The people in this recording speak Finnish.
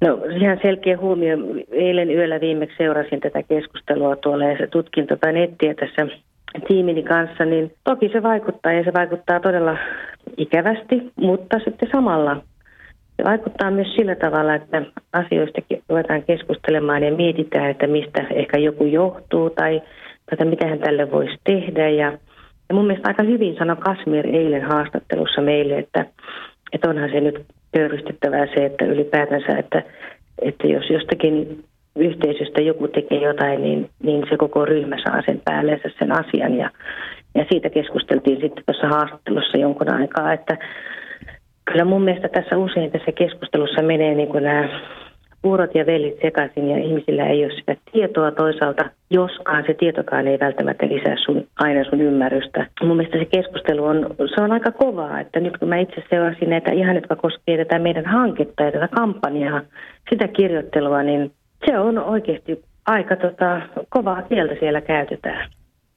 No ihan selkeä huomio. Eilen yöllä viimeksi seurasin tätä keskustelua tuolla ja se tutkin tota nettiä tässä tiimini kanssa, niin toki se vaikuttaa ja se vaikuttaa todella ikävästi, mutta sitten samalla se vaikuttaa myös sillä tavalla, että asioistakin ruvetaan keskustelemaan ja mietitään, että mistä ehkä joku johtuu tai, tai mitä hän tälle voisi tehdä. Ja, ja mun mielestä aika hyvin sanoi Kasmir eilen haastattelussa meille, että, että onhan se nyt pöyristyttävää se, että ylipäätänsä, että, että jos jostakin yhteisöstä joku tekee jotain, niin, niin se koko ryhmä saa sen päälleensä sen asian. Ja, ja siitä keskusteltiin sitten tuossa haastattelussa jonkun aikaa, että kyllä mun mielestä tässä usein tässä keskustelussa menee niin kuin nämä puurot ja vellit sekaisin ja ihmisillä ei ole sitä tietoa toisaalta, joskaan se tietokaan ei välttämättä lisää sun, aina sun ymmärrystä. Mun mielestä se keskustelu on, se on aika kovaa, että nyt kun mä itse seurasin näitä ihan, jotka koskee tätä meidän hanketta ja tätä kampanjaa, sitä kirjoittelua, niin se on oikeasti aika tota, kovaa kieltä siellä käytetään.